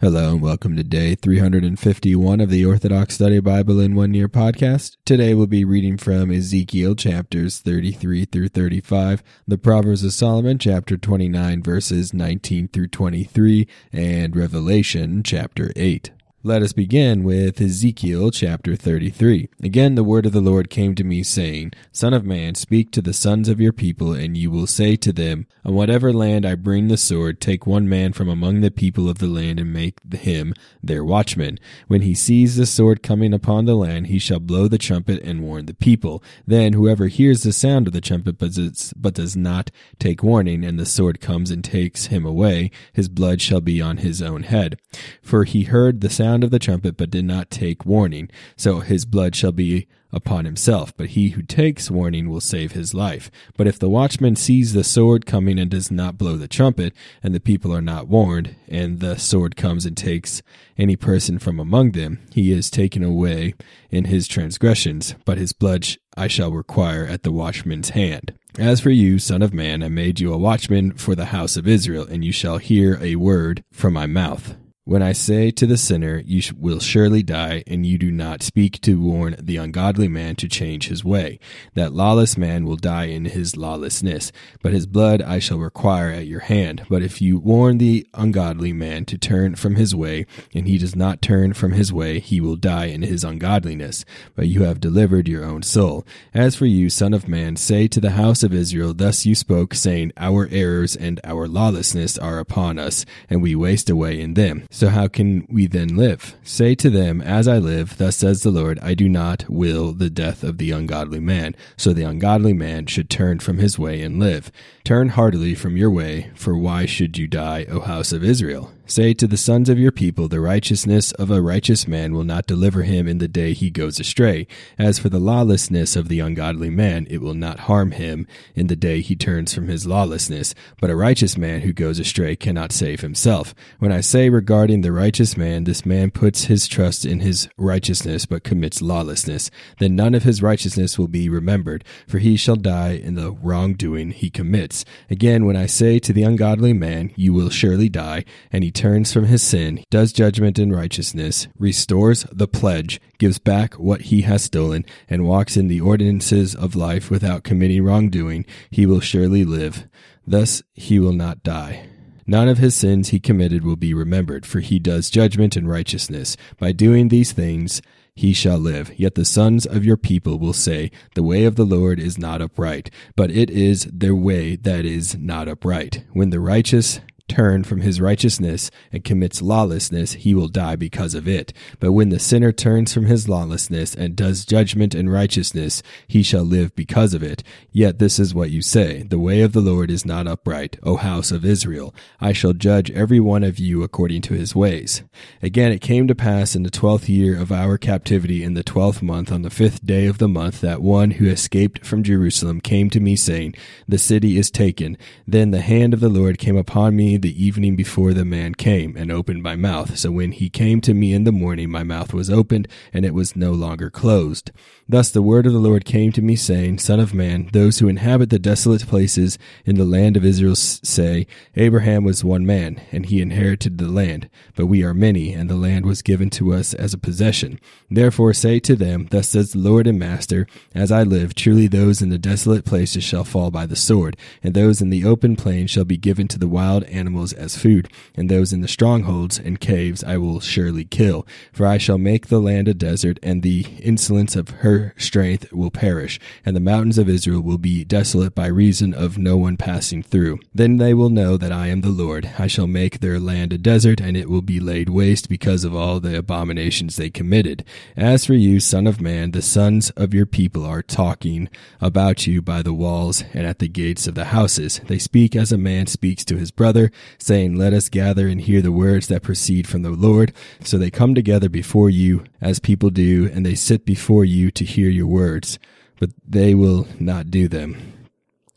Hello and welcome to day 351 of the Orthodox Study Bible in One Year podcast. Today we'll be reading from Ezekiel chapters 33 through 35, the Proverbs of Solomon chapter 29 verses 19 through 23, and Revelation chapter 8. Let us begin with Ezekiel chapter 33. Again, the word of the Lord came to me, saying, Son of man, speak to the sons of your people, and you will say to them, On whatever land I bring the sword, take one man from among the people of the land, and make him their watchman. When he sees the sword coming upon the land, he shall blow the trumpet and warn the people. Then whoever hears the sound of the trumpet, but does, not take warning, and the sword comes and takes him away, his blood shall be on his own head. For he heard the sound sound of the trumpet, but did not take warning. So his blood shall be upon himself, but he who takes warning will save his life. But if the watchman sees the sword coming and does not blow the trumpet, and the people are not warned, and the sword comes and takes any person from among them, he is taken away in his transgressions, but his blood I shall require at the watchman's hand. As for you, son of man, I made you a watchman for the house of Israel, and you shall hear a word from my mouth. When I say to the sinner, You will surely die, and you do not speak to warn the ungodly man to change his way, that lawless man will die in his lawlessness, but his blood I shall require at your hand. But if you warn the ungodly man to turn from his way, and he does not turn from his way, he will die in his ungodliness, but you have delivered your own soul. As for you, son of man, say to the house of Israel, Thus you spoke, saying, Our errors and our lawlessness are upon us, and we waste away in them. So how can we then live? Say to them, As I live, thus says the Lord, I do not will the death of the ungodly man. So the ungodly man should turn from his way and live. Turn heartily from your way, for why should you die, O house of Israel? Say to the sons of your people, The righteousness of a righteous man will not deliver him in the day he goes astray. As for the lawlessness of the ungodly man, it will not harm him in the day he turns from his lawlessness. But a righteous man who goes astray cannot save himself. When I say regarding the righteous man, this man puts his trust in his righteousness, but commits lawlessness, then none of his righteousness will be remembered, for he shall die in the wrongdoing he commits. Again, when I say to the ungodly man, You will surely die, and he turns from his sin, does judgment and righteousness, restores the pledge, gives back what he has stolen, and walks in the ordinances of life without committing wrongdoing, he will surely live. Thus he will not die. None of his sins he committed will be remembered, for he does judgment and righteousness. By doing these things, he shall live. Yet the sons of your people will say, The way of the Lord is not upright, but it is their way that is not upright. When the righteous turn from his righteousness and commits lawlessness, he will die because of it. But when the sinner turns from his lawlessness and does judgment and righteousness, he shall live because of it. Yet this is what you say, The way of the Lord is not upright, O house of Israel. I shall judge every one of you according to his ways. Again, it came to pass in the twelfth year of our captivity in the twelfth month on the fifth day of the month that one who escaped from Jerusalem came to me saying, The city is taken. Then the hand of the Lord came upon me the evening before the man came, and opened my mouth. So when he came to me in the morning, my mouth was opened, and it was no longer closed. Thus the word of the Lord came to me, saying, Son of man, those who inhabit the desolate places in the land of Israel say, Abraham was one man, and he inherited the land, but we are many, and the land was given to us as a possession. Therefore say to them, Thus says the Lord and Master, As I live, truly those in the desolate places shall fall by the sword, and those in the open plain shall be given to the wild animals as food, and those in the strongholds and caves I will surely kill. For I shall make the land a desert, and the insolence of her strength will perish, and the mountains of Israel will be desolate by reason of no one passing through. Then they will know that I am the Lord. I shall make their land a desert, and it will be laid waste because of all the abominations they committed. As for you, son of man, the sons of your people are talking about you by the walls and at the gates of the houses. They speak as a man speaks to his brother, saying, Let us gather and hear the words that proceed from the Lord. So they come together before you, as people do, and they sit before you to hear your words, but they will not do them.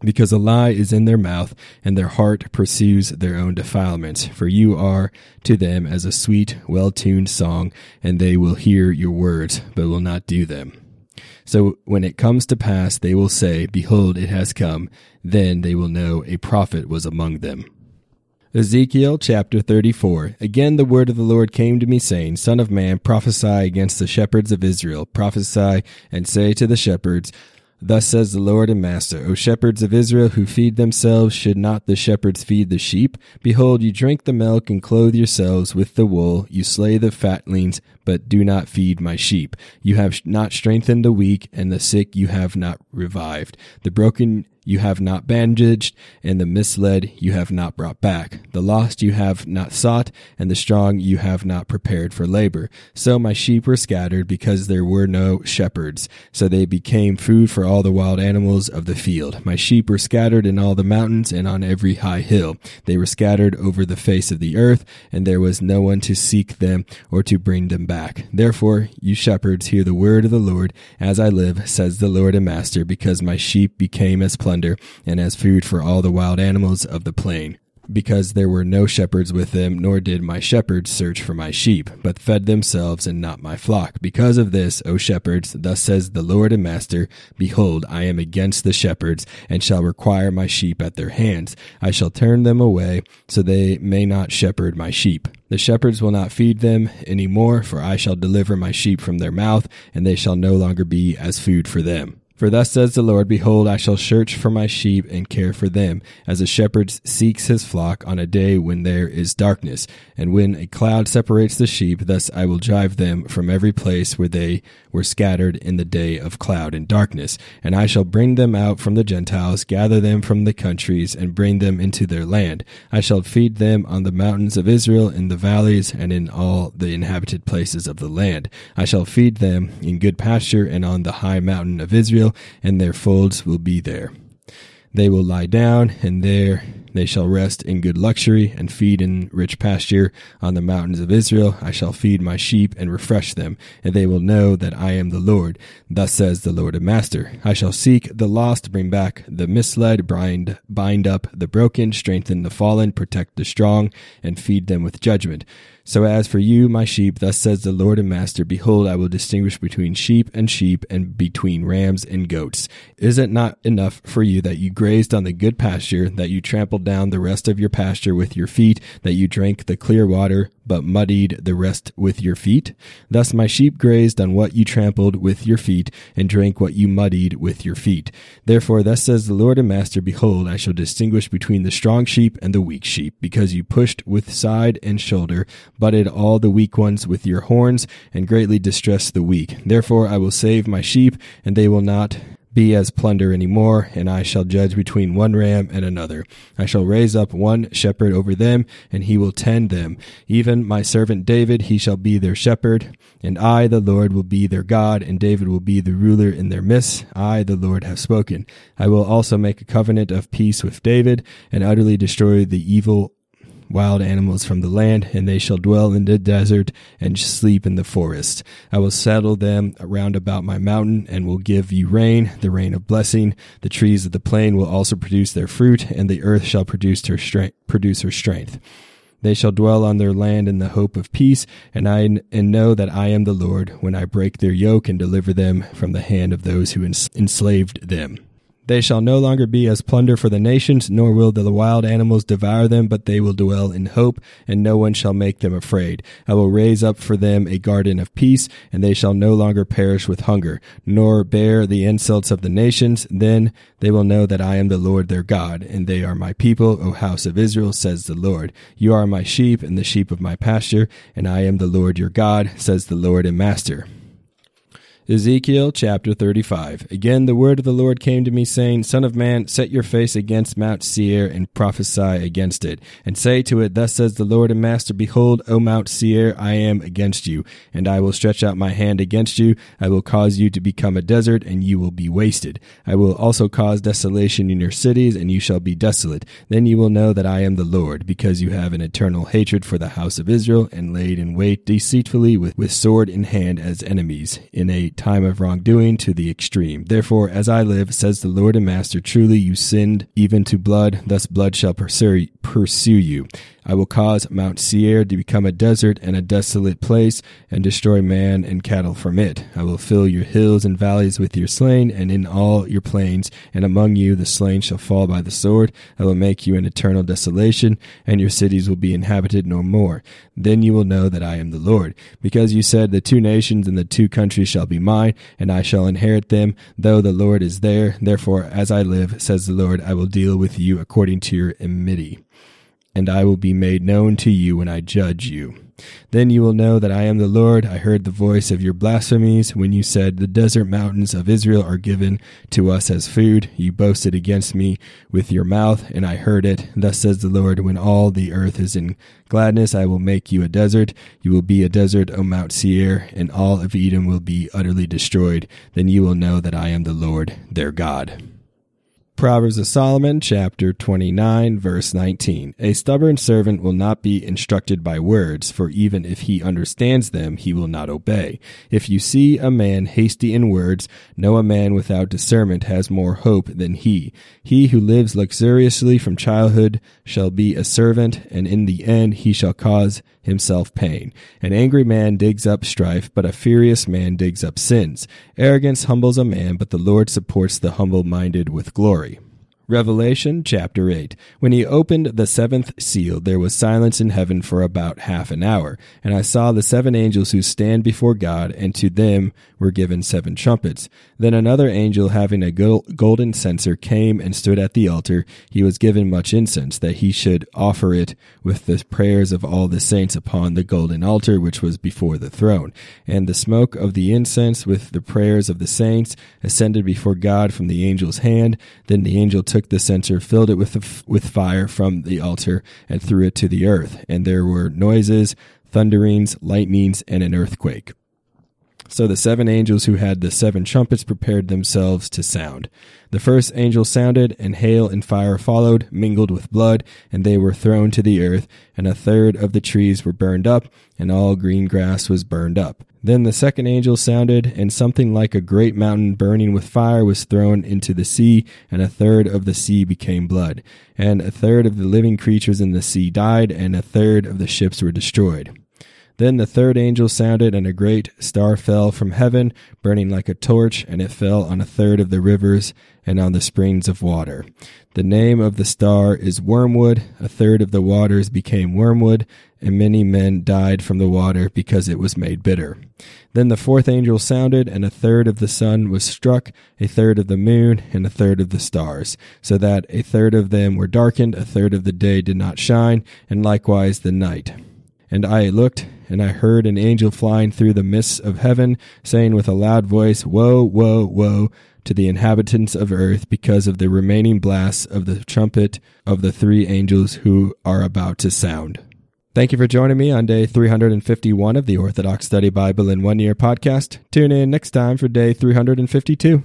Because a lie is in their mouth, and their heart pursues their own defilements. For you are to them as a sweet, well tuned song, and they will hear your words, but will not do them. So when it comes to pass, they will say, Behold, it has come. Then they will know a prophet was among them. Ezekiel chapter 34. Again the word of the Lord came to me, saying, Son of man, prophesy against the shepherds of Israel. Prophesy and say to the shepherds, Thus says the Lord and Master, O shepherds of Israel who feed themselves, should not the shepherds feed the sheep? Behold, you drink the milk and clothe yourselves with the wool. You slay the fatlings, but do not feed my sheep. You have not strengthened the weak, and the sick you have not revived. The broken you have not bandaged, and the misled you have not brought back. The lost you have not sought, and the strong you have not prepared for labor. So my sheep were scattered because there were no shepherds. So they became food for all the wild animals of the field. My sheep were scattered in all the mountains and on every high hill. They were scattered over the face of the earth, and there was no one to seek them or to bring them back. Therefore, you shepherds, hear the word of the Lord. As I live, says the Lord and Master, because my sheep became as plunder, and as food for all the wild animals of the plain. Because there were no shepherds with them, nor did my shepherds search for my sheep, but fed themselves and not my flock. Because of this, O shepherds, thus says the Lord and Master, Behold, I am against the shepherds, and shall require my sheep at their hands. I shall turn them away, so they may not shepherd my sheep. The shepherds will not feed them any more, for I shall deliver my sheep from their mouth, and they shall no longer be as food for them. For thus says the Lord, Behold, I shall search for my sheep and care for them, as a shepherd seeks his flock on a day when there is darkness. And when a cloud separates the sheep, thus I will drive them from every place where they were scattered in the day of cloud and darkness. And I shall bring them out from the Gentiles, gather them from the countries, and bring them into their land. I shall feed them on the mountains of Israel, in the valleys, and in all the inhabited places of the land. I shall feed them in good pasture, and on the high mountain of Israel and their folds will be there. They will lie down, and there they shall rest in good luxury and feed in rich pasture on the mountains of Israel. I shall feed my sheep and refresh them, and they will know that I am the Lord. Thus says the Lord and Master. I shall seek the lost, bring back the misled, bind, bind up the broken, strengthen the fallen, protect the strong, and feed them with judgment. So as for you, my sheep, thus says the Lord and Master, behold, I will distinguish between sheep and sheep, and between rams and goats. Is it not enough for you that you grazed on the good pasture, that you trampled down the rest of your pasture with your feet, that you drank the clear water, but muddied the rest with your feet? Thus my sheep grazed on what you trampled with your feet, and drank what you muddied with your feet. Therefore, thus says the Lord and Master, Behold, I shall distinguish between the strong sheep and the weak sheep, because you pushed with side and shoulder, butted all the weak ones with your horns, and greatly distressed the weak. Therefore I will save my sheep, and they will not be as plunder any more, and I shall judge between one ram and another. I shall raise up one shepherd over them, and he will tend them. Even my servant David, he shall be their shepherd. And I, the Lord, will be their God, and David will be the ruler in their midst. I, the Lord, have spoken. I will also make a covenant of peace with David, and utterly destroy the evil wild animals from the land, and they shall dwell in the desert and sleep in the forest. I will settle them around about my mountain, and will give you rain, the rain of blessing. The trees of the plain will also produce their fruit, and the earth shall produce her strength. Produce her strength. They shall dwell on their land in the hope of peace, and I and know that I am the Lord when I break their yoke and deliver them from the hand of those who enslaved them. They shall no longer be as plunder for the nations, nor will the wild animals devour them, but they will dwell in hope, and no one shall make them afraid. I will raise up for them a garden of peace, and they shall no longer perish with hunger, nor bear the insults of the nations. Then they will know that I am the Lord their God, and they are my people, O house of Israel, says the Lord. You are my sheep, and the sheep of my pasture, and I am the Lord your God, says the Lord and Master. Ezekiel chapter 35. Again, the word of the Lord came to me, saying, Son of man, set your face against Mount Seir and prophesy against it, and say to it, Thus says the Lord and Master, Behold, O Mount Seir, I am against you, and I will stretch out my hand against you. I will cause you to become a desert, and you will be wasted. I will also cause desolation in your cities, and you shall be desolate. Then you will know that I am the Lord, because you have an eternal hatred for the house of Israel, and laid in wait deceitfully with, with sword in hand as enemies, in a time of wrongdoing to the extreme. Therefore, as I live, says the Lord and Master, truly you sinned even to blood, thus blood shall pursue pursue you. I will cause Mount Seir to become a desert and a desolate place, and destroy man and cattle from it. I will fill your hills and valleys with your slain, and in all your plains, and among you the slain shall fall by the sword. I will make you an eternal desolation, and your cities will be inhabited no more. Then you will know that I am the Lord, because you said, The two nations and the two countries shall be mine, and I shall inherit them, though the Lord is there. Therefore, as I live, says the Lord, I will deal with you according to your enmity and I will be made known to you when I judge you. Then you will know that I am the Lord. I heard the voice of your blasphemies when you said, The desert mountains of Israel are given to us as food. You boasted against me with your mouth, and I heard it. Thus says the Lord, When all the earth is in gladness, I will make you a desert. You will be a desert, O Mount Seir, and all of Edom will be utterly destroyed. Then you will know that I am the Lord, their God. Proverbs of Solomon, chapter 29, verse 19. A stubborn servant will not be instructed by words, for even if he understands them, he will not obey. If you see a man hasty in words, know a man without discernment has more hope than he. He who lives luxuriously from childhood shall be a servant, and in the end he shall cause himself pain. An angry man digs up strife, but a furious man digs up sins. Arrogance humbles a man, but the Lord supports the humble minded with glory. Revelation chapter 8. When he opened the seventh seal, there was silence in heaven for about half an hour. And I saw the seven angels who stand before God, and to them were given seven trumpets. Then another angel having a golden censer came and stood at the altar. He was given much incense, that he should offer it with the prayers of all the saints upon the golden altar which was before the throne. And the smoke of the incense with the prayers of the saints ascended before God from the angel's hand. Then the angel took took the censer, filled it with, with fire from the altar, and threw it to the earth. And there were noises, thunderings, lightnings, and an earthquake. So the seven angels who had the seven trumpets prepared themselves to sound. The first angel sounded, and hail and fire followed, mingled with blood, and they were thrown to the earth, and a third of the trees were burned up, and all green grass was burned up. Then the second angel sounded, and something like a great mountain burning with fire was thrown into the sea, and a third of the sea became blood. And a third of the living creatures in the sea died, and a third of the ships were destroyed. Then the third angel sounded, and a great star fell from heaven, burning like a torch, and it fell on a third of the rivers and on the springs of water. The name of the star is Wormwood. A third of the waters became wormwood, and many men died from the water because it was made bitter. Then the fourth angel sounded, and a third of the sun was struck, a third of the moon, and a third of the stars, so that a third of them were darkened, a third of the day did not shine, and likewise the night. And I looked, and I heard an angel flying through the mists of heaven, saying with a loud voice, Woe, woe, woe to the inhabitants of earth because of the remaining blasts of the trumpet of the three angels who are about to sound. Thank you for joining me on day 351 of the Orthodox Study Bible in One Year podcast. Tune in next time for day 352.